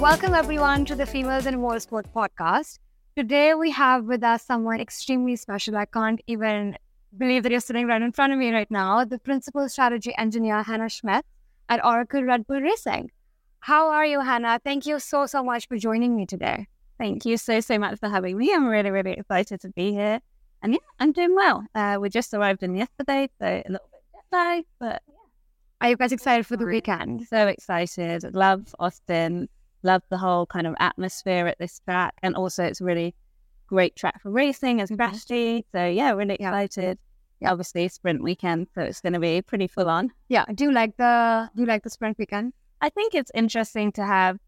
Welcome, everyone, to the Females in Motorsport podcast. Today, we have with us someone extremely special. I can't even believe that you're sitting right in front of me right now the principal strategy engineer, Hannah Schmitz at Oracle Red Bull Racing. How are you, Hannah? Thank you so, so much for joining me today. Thank you so, so much for having me. I'm really, really excited to be here. And yeah, I'm doing well. Uh, we just arrived in yesterday, so a little bit jet lagged, but yeah. Are you guys excited for the weekend? So excited. Love Austin love the whole kind of atmosphere at this track. And also, it's a really great track for racing as strategy. So, yeah, really excited. Yeah. Obviously, sprint weekend, so it's going to be pretty full on. Yeah. Do you like the Do you like the sprint weekend? I think it's interesting to have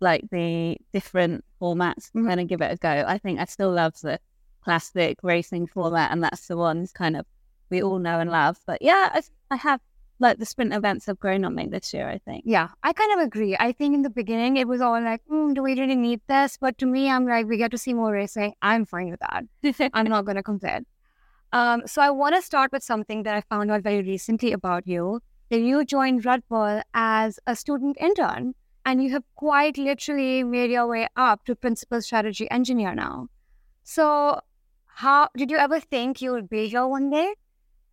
like the different formats mm-hmm. and give it a go. I think I still love the classic racing format, and that's the ones kind of we all know and love. But yeah, I, I have like the sprint events have grown on me this year, I think. Yeah, I kind of agree. I think in the beginning it was all like, mm, do we really need this? But to me, I'm like, we get to see more racing. I'm fine with that. I'm not going to complain. Um, so I want to start with something that I found out very recently about you. That you joined Red Bull as a student intern, and you have quite literally made your way up to principal strategy engineer now. So, how did you ever think you would be here one day?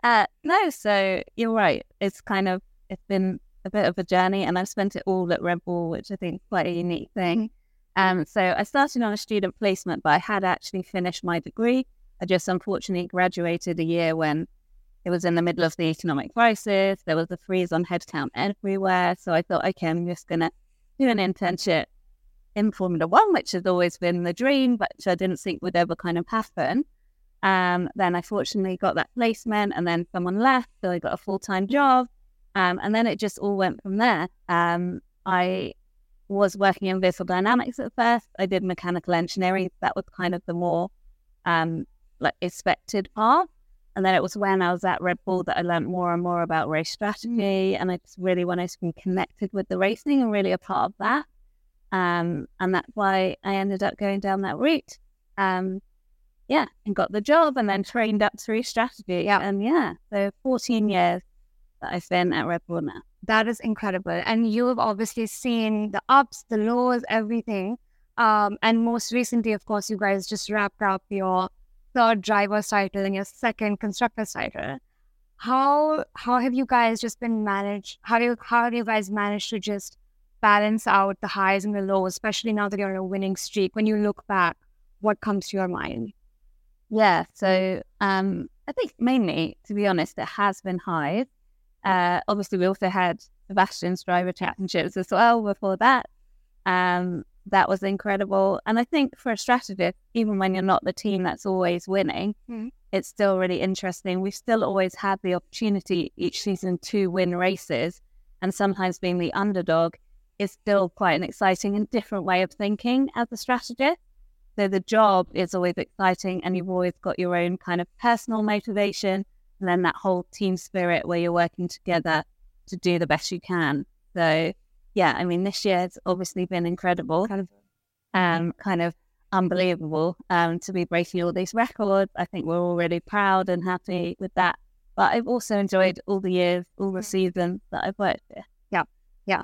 Uh, no, so you're right. It's kind of it's been a bit of a journey, and I've spent it all at Red Bull, which I think is quite a unique thing. Um, so I started on a student placement, but I had actually finished my degree. I just unfortunately graduated a year when it was in the middle of the economic crisis. There was a freeze on headcount everywhere. So I thought, okay, I'm just going to do an internship in Formula One, which has always been the dream, but I didn't think would ever kind of happen. Um, then I fortunately got that placement, and then someone left, so I got a full time job. Um, and then it just all went from there. Um, I was working in vehicle dynamics at first. I did mechanical engineering. That was kind of the more um, like expected part. And then it was when I was at Red Bull that I learned more and more about race strategy. And I just really wanted to be connected with the racing and really a part of that. Um, and that's why I ended up going down that route. Um, yeah, and got the job and then trained up through strategy. Yeah. And yeah, so 14 years that I've been at Red Bull now. That is incredible. And you have obviously seen the ups, the lows, everything. Um, and most recently, of course, you guys just wrapped up your third driver's title and your second constructor's title. How how have you guys just been managed? How do you how do you guys manage to just balance out the highs and the lows, especially now that you're on a winning streak? When you look back, what comes to your mind? Yeah, so um, I think mainly, to be honest, it has been high. Uh, obviously, we also had Sebastian's driver championships as well before that. Um, that was incredible. And I think for a strategist, even when you're not the team that's always winning, mm-hmm. it's still really interesting. We've still always had the opportunity each season to win races, and sometimes being the underdog is still quite an exciting and different way of thinking as a strategist. So the job is always exciting and you've always got your own kind of personal motivation and then that whole team spirit where you're working together to do the best you can. So yeah, I mean this year has obviously been incredible. Kind of um kind of unbelievable um to be breaking all these records. I think we're all really proud and happy with that. But I've also enjoyed all the years, all the seasons that I've worked here. Yeah. Yeah.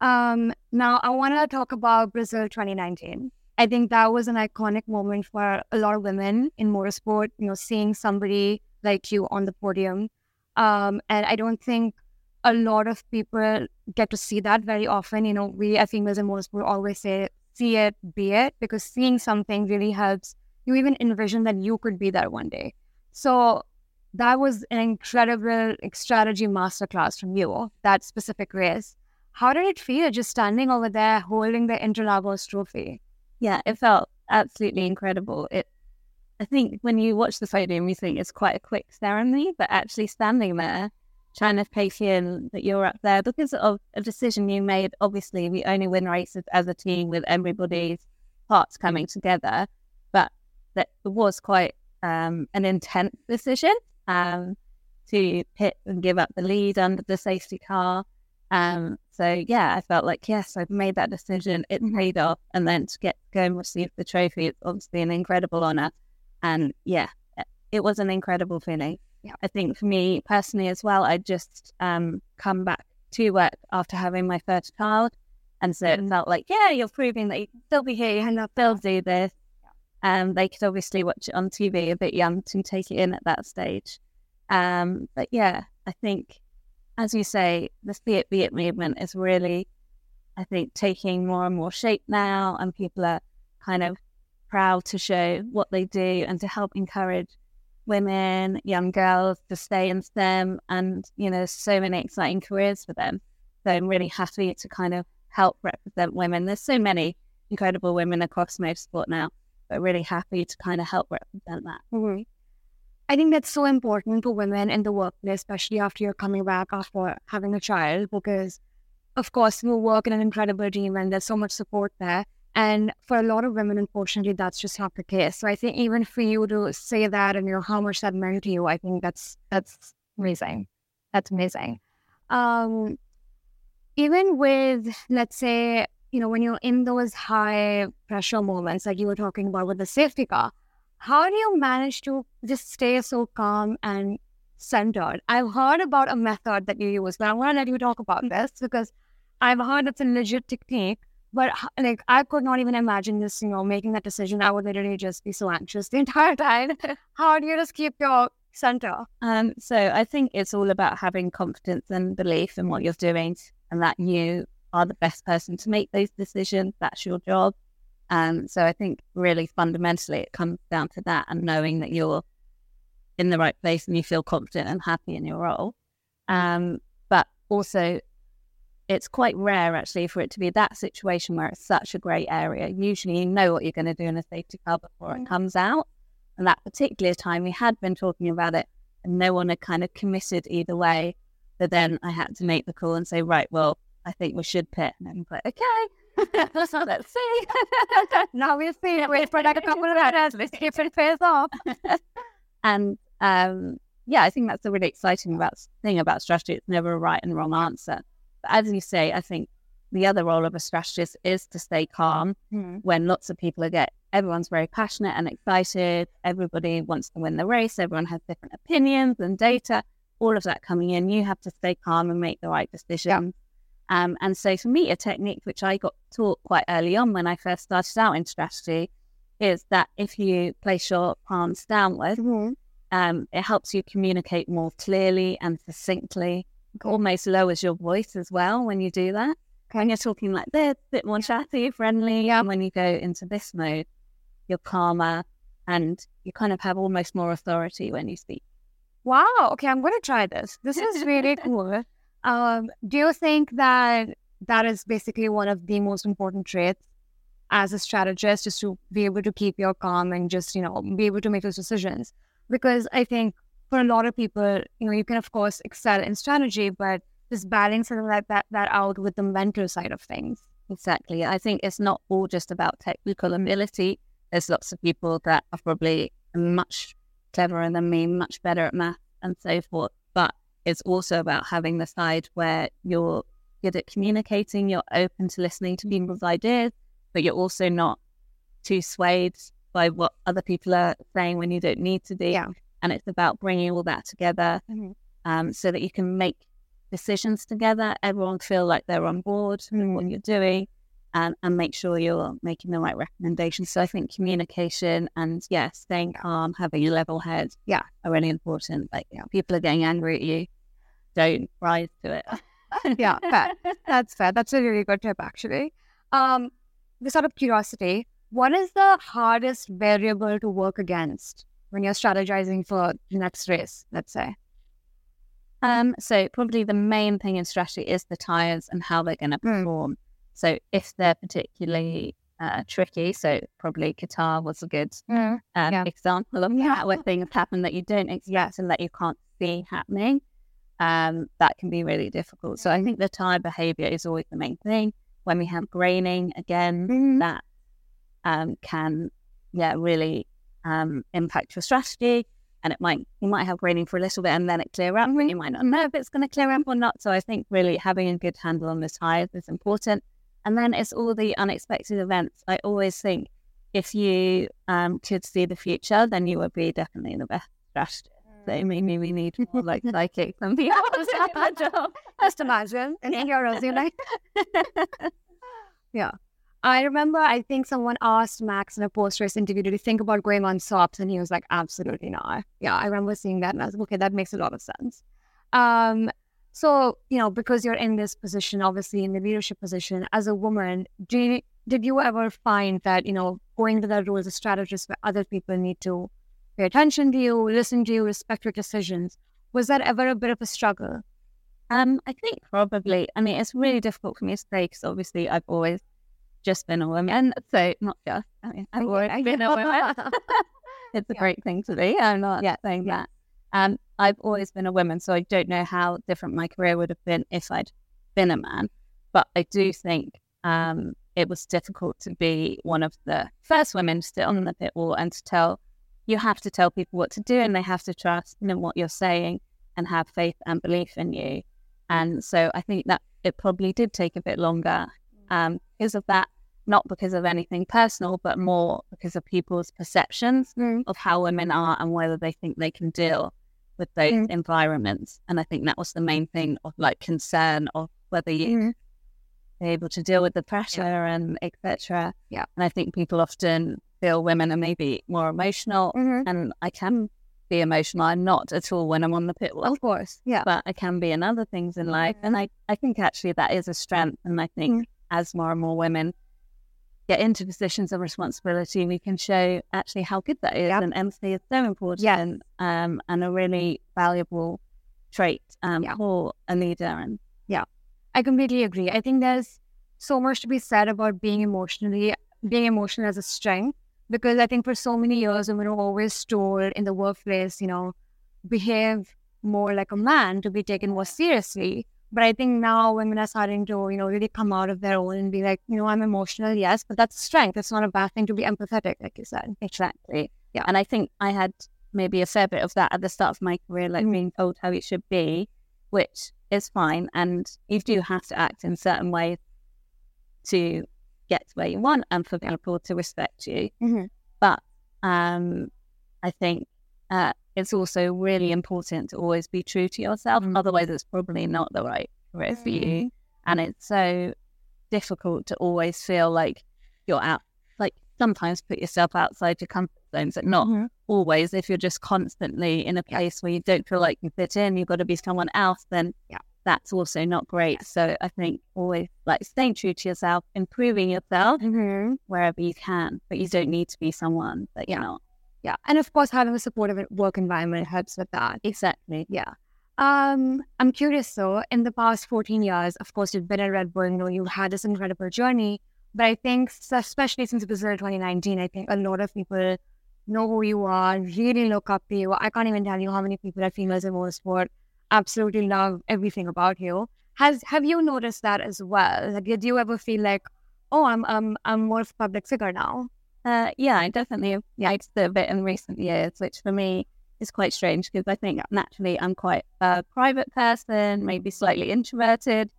Um now I wanna talk about Brazil twenty nineteen. I think that was an iconic moment for a lot of women in motorsport, you know, seeing somebody like you on the podium. Um, and I don't think a lot of people get to see that very often. You know, we as females in motorsport always say, see it, be it, because seeing something really helps you even envision that you could be there one day. So that was an incredible strategy masterclass from you, that specific race. How did it feel just standing over there holding the Interlagos trophy? Yeah, it felt absolutely incredible. It, I think when you watch the podium, you think it's quite a quick ceremony, but actually standing there, trying to take in that you're up there because of a decision you made. Obviously, we only win races as a team with everybody's parts coming together, but that was quite um, an intense decision um, to pit and give up the lead under the safety car. Um, so yeah, I felt like yes, I've made that decision. It paid off, and then to get go and receive the trophy, it's obviously an incredible honor. And yeah, it was an incredible feeling. Yeah. I think for me personally as well, I just um, come back to work after having my first child, And so it felt like, yeah, you're proving that you can still be here, you can still do this. Um, they could obviously watch it on TV a bit young to take it in at that stage. Um, but yeah, I think, as you say, the See It Be It movement is really, I think, taking more and more shape now, and people are kind of proud to show what they do and to help encourage women, young girls to stay in STEM and, you know, so many exciting careers for them. So I'm really happy to kind of help represent women. There's so many incredible women across motorsport now, but really happy to kind of help represent that. Mm-hmm. I think that's so important for women in the workplace, especially after you're coming back after having a child, because of course you work in an incredible team and there's so much support there. And for a lot of women, unfortunately, that's just not the case. So I think even for you to say that and you know how much that meant to you, I think that's that's amazing. That's amazing. Um, even with let's say you know when you're in those high pressure moments, like you were talking about with the safety car, how do you manage to just stay so calm and centered? I've heard about a method that you use, but I want to let you talk about this because I've heard it's a legit technique but like I could not even imagine this, you know, making that decision. I would literally just be so anxious the entire time. How do you just keep your center? Um, so I think it's all about having confidence and belief in what you're doing and that you are the best person to make those decisions. That's your job. Um, so I think really fundamentally it comes down to that and knowing that you're in the right place and you feel confident and happy in your role. Um, but also it's quite rare actually for it to be that situation where it's such a great area. Usually you know what you're going to do in a safety car before it comes out. And that particular time we had been talking about it and no one had kind of committed either way. But then I had to make the call and say, right, well, I think we should pit. And I'm like, okay, let's see. now we'll see. Like a couple of hours. If it pays off. and um, yeah, I think that's the really exciting about thing about strategy. It's never a right and wrong answer. But as you say, I think the other role of a strategist is to stay calm mm. when lots of people are get everyone's very passionate and excited. Everybody wants to win the race. Everyone has different opinions and data. All of that coming in, you have to stay calm and make the right decision. Yeah. Um, and so for me, a technique which I got taught quite early on when I first started out in strategy is that if you place your palms downward, mm-hmm. um, it helps you communicate more clearly and succinctly almost lowers your voice as well when you do that. When you're talking like this, a bit more chatty, friendly. And when you go into this mode, you're calmer and you kind of have almost more authority when you speak. Wow. Okay, I'm going to try this. This is really cool. Um, do you think that that is basically one of the most important traits as a strategist, just to be able to keep your calm and just, you know, be able to make those decisions? Because I think for a lot of people, you know, you can of course excel in strategy, but just balancing that that out with the mental side of things. Exactly. I think it's not all just about technical ability. There's lots of people that are probably much cleverer than me, much better at math and so forth. It's also about having the side where you're good at communicating, you're open to listening to people's ideas, but you're also not too swayed by what other people are saying when you don't need to be. Yeah. And it's about bringing all that together mm-hmm. um, so that you can make decisions together. Everyone feel like they're on board mm-hmm. with what you're doing and, and make sure you're making the right recommendations. So I think communication and, yeah, staying calm, having a level head, yeah, are really important. Like, know, people are getting angry at you. Don't rise to it. yeah, fair. That's fair. That's a really good tip, actually. Um, just out of curiosity, what is the hardest variable to work against when you're strategizing for the next race, let's say? Um, so probably the main thing in strategy is the tires and how they're going to hmm. perform. Mm. So if they're particularly uh, tricky, so probably Qatar was a good mm. um, yeah. example of yeah. that, where things happen that you don't expect and that you can't see happening. Um, that can be really difficult. So I think the tire behavior is always the main thing. When we have graining, again, mm. that um, can yeah really um, impact your strategy. And it might you might have graining for a little bit and then it clear up. Mm-hmm. You might not know if it's going to clear up or not. So I think really having a good handle on the tires is important. And then it's all the unexpected events. I always think if you um, could see the future, then you would be definitely the best strategist. So maybe we need more like psychics and people to job. Just imagine in your resume. Yeah. I remember, I think someone asked Max in a post race interview, did he think about going on SOPs? And he was like, absolutely not. Yeah, I remember seeing that and I was like, okay, that makes a lot of sense. Um, so, you know, because you're in this position, obviously in the leadership position as a woman, do you, did you ever find that, you know, going to that role as a strategist where other people need to pay attention to you, listen to you, respect your decisions, was that ever a bit of a struggle? Um, I think probably. I mean, it's really difficult for me to say because obviously I've always just been a woman. And so not just. I mean, I've always been a woman. it's a yeah. great thing to be. I'm not yeah. saying that. Um, I've always been a woman, so I don't know how different my career would have been if I'd been a man. But I do think um, it was difficult to be one of the first women to sit on the pit wall and to tell. You have to tell people what to do, and they have to trust in what you're saying and have faith and belief in you. And so I think that it probably did take a bit longer um, because of that, not because of anything personal, but more because of people's perceptions mm. of how women are and whether they think they can deal with those mm. environments. And I think that was the main thing of like concern of whether you mm. be able to deal with the pressure yeah. and etc. Yeah. And I think people often feel women are maybe more emotional, mm-hmm. and I can be emotional. I'm not at all when I'm on the pit wall. Of course, yeah. But I can be in other things in life. And I, I think actually that is a strength. And I think mm. as more and more women get into positions of responsibility, we can show actually how good that is. Yep. And empathy is so important yeah. um, and a really valuable trait um, yeah. for a leader. And yeah, I completely agree. I think there's so much to be said about being emotionally, being emotional as a strength because I think for so many years women were always told in the workplace, you know, behave more like a man to be taken more seriously. But I think now women are starting to, you know, really come out of their own and be like, you know, I'm emotional, yes, but that's strength. It's not a bad thing to be empathetic, like you said. Exactly. Yeah. And I think I had maybe a fair bit of that at the start of my career, like mm-hmm. being told how it should be, which is fine. And you do have to act in certain ways to get to where you want and for people to respect you. Mm-hmm. But um, I think uh, it's also really important to always be true to yourself. Mm-hmm. Otherwise, it's probably not the right career for you. Mm-hmm. And it's so difficult to always feel like you're out. Like sometimes put yourself outside your comfort zones, but not mm-hmm. always. If you're just constantly in a place where you don't feel like you fit in, you've got to be someone else. Then yeah that's also not great. So I think always like staying true to yourself, improving yourself mm-hmm. wherever you can, but you don't need to be someone that you're not. Yeah. And of course, having a supportive work environment helps with that. Exactly. Yeah. Um, I'm curious though, in the past 14 years, of course, you've been at Red Bull, you know, you've had this incredible journey. But I think, especially since Brazil 2019, I think a lot of people know who you are, really look up to you. I can't even tell you how many people are females in motorsport absolutely love everything about you. Has have you noticed that as well? Like, did you ever feel like, oh, I'm um I'm more of a public figure now? Uh, yeah, I definitely liked a bit in recent years, which for me is quite strange because I think naturally I'm quite a private person, maybe slightly introverted,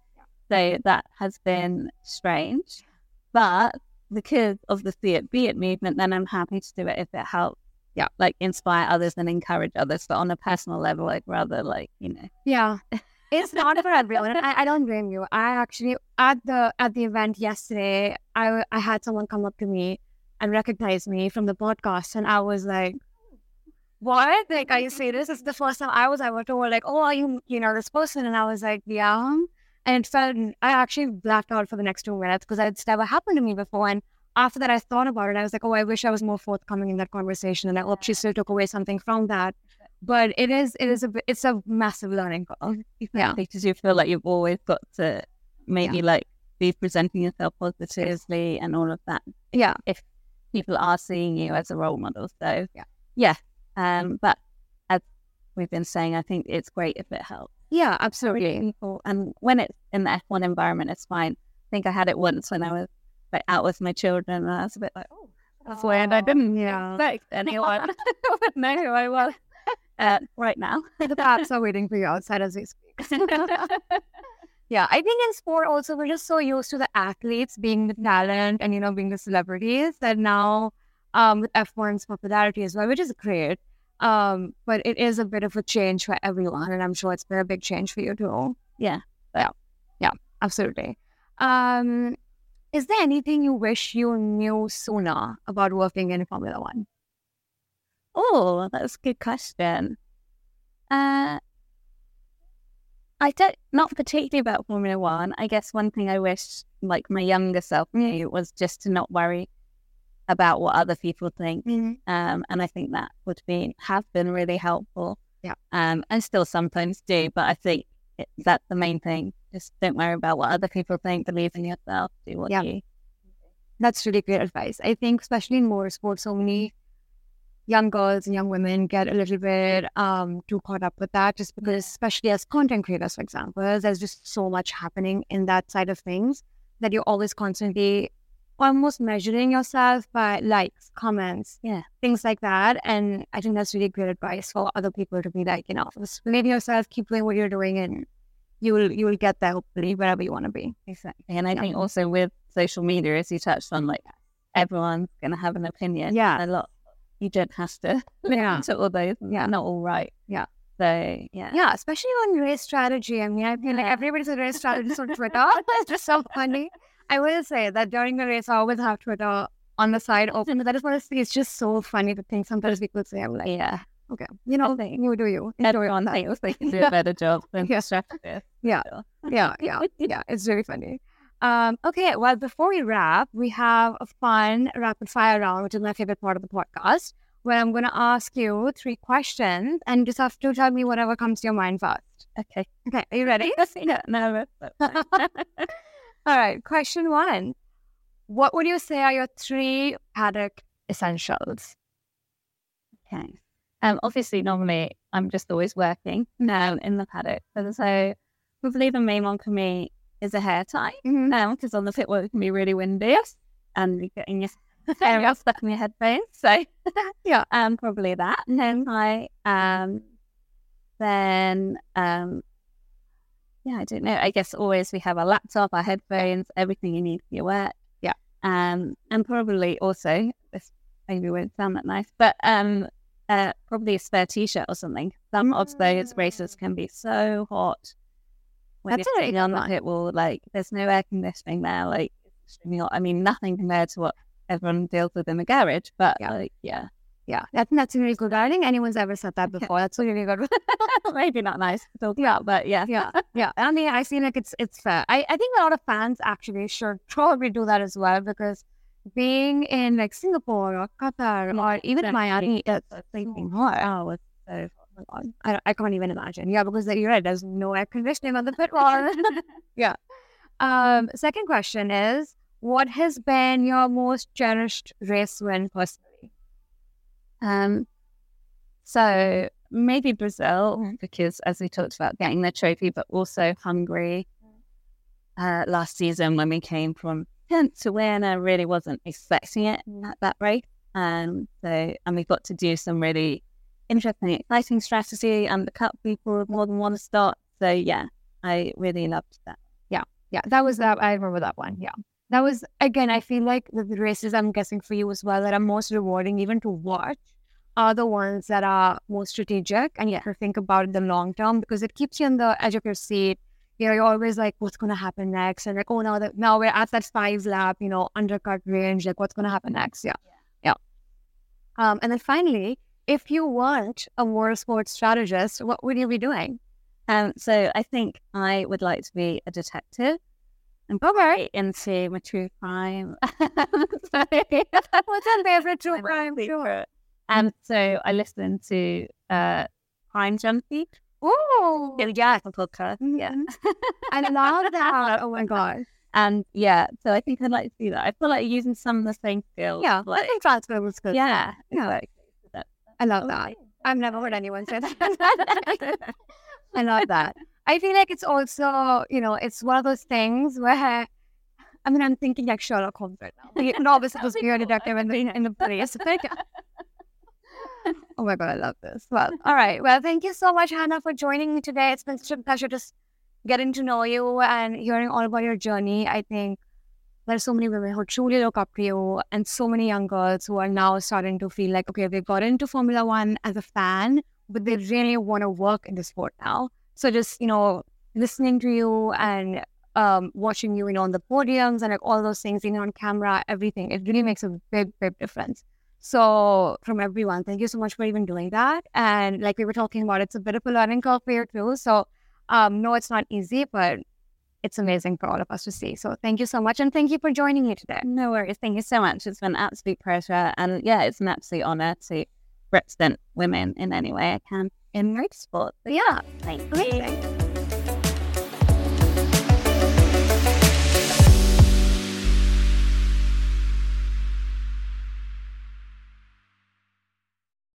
so that has been strange. But because of the see it be it movement, then I'm happy to do it if it helps yeah, like inspire others and encourage others. But on a personal level, like rather like, you know. Yeah. It's not for everyone. I, I don't blame you. I actually at the at the event yesterday, I I had someone come up to me and recognize me from the podcast, and I was like, "What? Like, are you serious? It's the first time I was ever told like, oh, are you you know this person?" And I was like, "Yeah." And it felt I actually blacked out for the next two minutes because it's never happened to me before, and after that, I thought about it. I was like, oh, I wish I was more forthcoming in that conversation, and I hope she still took away something from that. But it is, it is a, it's a massive learning curve. Yeah, because you feel like you've always got to maybe yeah. like be presenting yourself positively and all of that. Yeah, if people are seeing you as a role model, so yeah, yeah. Um, but as we've been saying, I think it's great if it helps. Yeah, absolutely. People, and when it's in the F1 environment, it's fine. I think I had it once when I was like out with my children, and I was a bit like, oh, that's oh, weird. I didn't yeah. expect anyone would know who I was uh, right now. the paps are waiting for you outside as we speak. yeah, I think in sport also we're just so used to the athletes being the talent and you know being the celebrities that now um, with F1's popularity as well, which is great. Um, but it is a bit of a change for everyone, and I'm sure it's been a big change for you too. Yeah, yeah, yeah, absolutely. Um, Is there anything you wish you knew sooner about working in Formula One? Oh, that's a good question. Uh, I don't, not particularly about Formula One. I guess one thing I wish, like my younger self knew, was just to not worry about what other people think. Mm-hmm. Um, and I think that would be have been really helpful. Yeah. Um, and still sometimes do, but I think it, that's the main thing. Just don't worry about what other people think. Believe in yourself. Do what Yeah. you. That's really great advice. I think, especially in motorsport, so many young girls and young women get a little bit um, too caught up with that, just because, especially as content creators, for example, there's just so much happening in that side of things that you're always constantly almost measuring yourself by likes, comments, Yeah. things like that. And I think that's really great advice for other people to be like, you know, just believe yourself, keep doing what you're doing, and you will you will get there hopefully wherever you want to be. Exactly. And I Yeah. think also with social media, as you touched on, like everyone's going to have an opinion. Yeah. A lot. You don't have to Yeah. to all those. Yeah. Not all right. Yeah. So yeah. Yeah, especially on race strategy. I mean, I feel like everybody's a race strategist on Twitter. It's just so funny. I will say that during the race, I always have Twitter on the side open. But I just want to say it's just so funny to think sometimes people say. I'm like, Yeah. okay, you know, Okay. you do you. Enjoy Everyone that. they can do a better job than Yeah. strategist. Yeah. Yeah, yeah, yeah. It's very funny. Um, okay, well, before we wrap, we have a fun rapid fire round, which is my favorite part of the podcast, where I'm going to ask you three questions and you just have to tell me whatever comes to your mind first. Okay. Okay, are you ready? yeah. Nervous. But. All right, question one. What would you say are your three paddock essentials? okay. Um. Obviously, normally I'm just always working now in the paddock, so, so probably the main one for me is a hair tie. Mm-hmm. Um, because on the pit wall it can be really windy, and you're getting your hair stuck in your headphones. So Yeah. um, probably that hair tie. Um, then um, yeah, I don't know. I guess always we have our laptop, our headphones, everything you need for your work. Yeah. Um, and probably also this maybe won't sound that nice, but um, uh, probably a spare t-shirt or something. Some of those races can be so hot. When That's you're sitting on one. pit wall, like there's no air conditioning there. Like extremely hot. I mean, nothing compared to what everyone deals with in the garage, but Yeah. like yeah, Yeah, I think that's really good. I don't think anyone's ever said that before. That's really good. maybe not nice talk Yeah. about, but yeah, yeah, yeah. I mean, I feel like it's it's fair. I, I think a lot of fans actually should probably do that as well because being in like Singapore or Qatar or even. Miami, it's freaking hot. Oh, it's so my God. I, I can't even imagine. Yeah, because you're right. There's no air conditioning on the pit wall. yeah. Um. Second question is, what has been your most cherished race win personally? Um, so maybe Brazil Mhm. because as we talked about getting the trophy, but also Hungary uh, last season when we came from tenth to win, I really wasn't expecting it at that rate. Um, so and we got to do some really interesting, exciting strategy and the cup people more than one start. So yeah, I really loved that. Yeah. Yeah, that was that. I remember that one. Yeah. That was, again, I feel like the races I'm guessing for you as well that are most rewarding, even to watch, are the ones that are more strategic and you have to think about the long term because it keeps you on the edge of your seat. You know, you're always like, what's going to happen next? And like, oh, now that now we're at that five lap, you know, undercut range. Like, what's going to happen next? Yeah. Yeah. Um, and then finally, if you weren't a motorsport strategist, what would you be doing? Um, so I think I would like to be a detective and probably into my true crime. What's your favorite true crime show? secret. Um, so I listen to uh, Crime Junkie, Oh, yeah, a podcast, yeah, I love that. Oh my god. and yeah. So I think I'd like to do that. I feel like using some of the same skills. Yeah, I like, think transferable skills. yeah, Yeah. exactly. So that- I love that. I've never heard anyone say that. I love that. I feel like it's also, you know, it's one of those things where, I mean, I'm thinking like Sherlock Holmes right now. Like, no, obviously, supposed to be a detective in the, in the. Like, oh my God, I love this. Well, all right. Well, thank you so much, Hannah, for joining me today. It's been such a pleasure just getting to know you and hearing all about your journey. I think there's so many women who truly look up to you and so many young girls who are now starting to feel like, okay, they got into Formula One as a fan, but they really want to work in the sport now. So just, you know, listening to you and um, watching you, you know, on the podiums and like all those things, you know, on camera, everything. It really makes a big, big difference. So from everyone, thank you so much for even doing that. And like we were talking about, it's a bit of a learning curve for you too. So um, no, it's not easy, but it's amazing for all of us to see. So thank you so much. And thank you for joining me today. No worries. Thank you so much. It's been an absolute pleasure. And yeah, it's an absolute honor to represent women in any way I can in motorsport. yeah. Thank Amazing.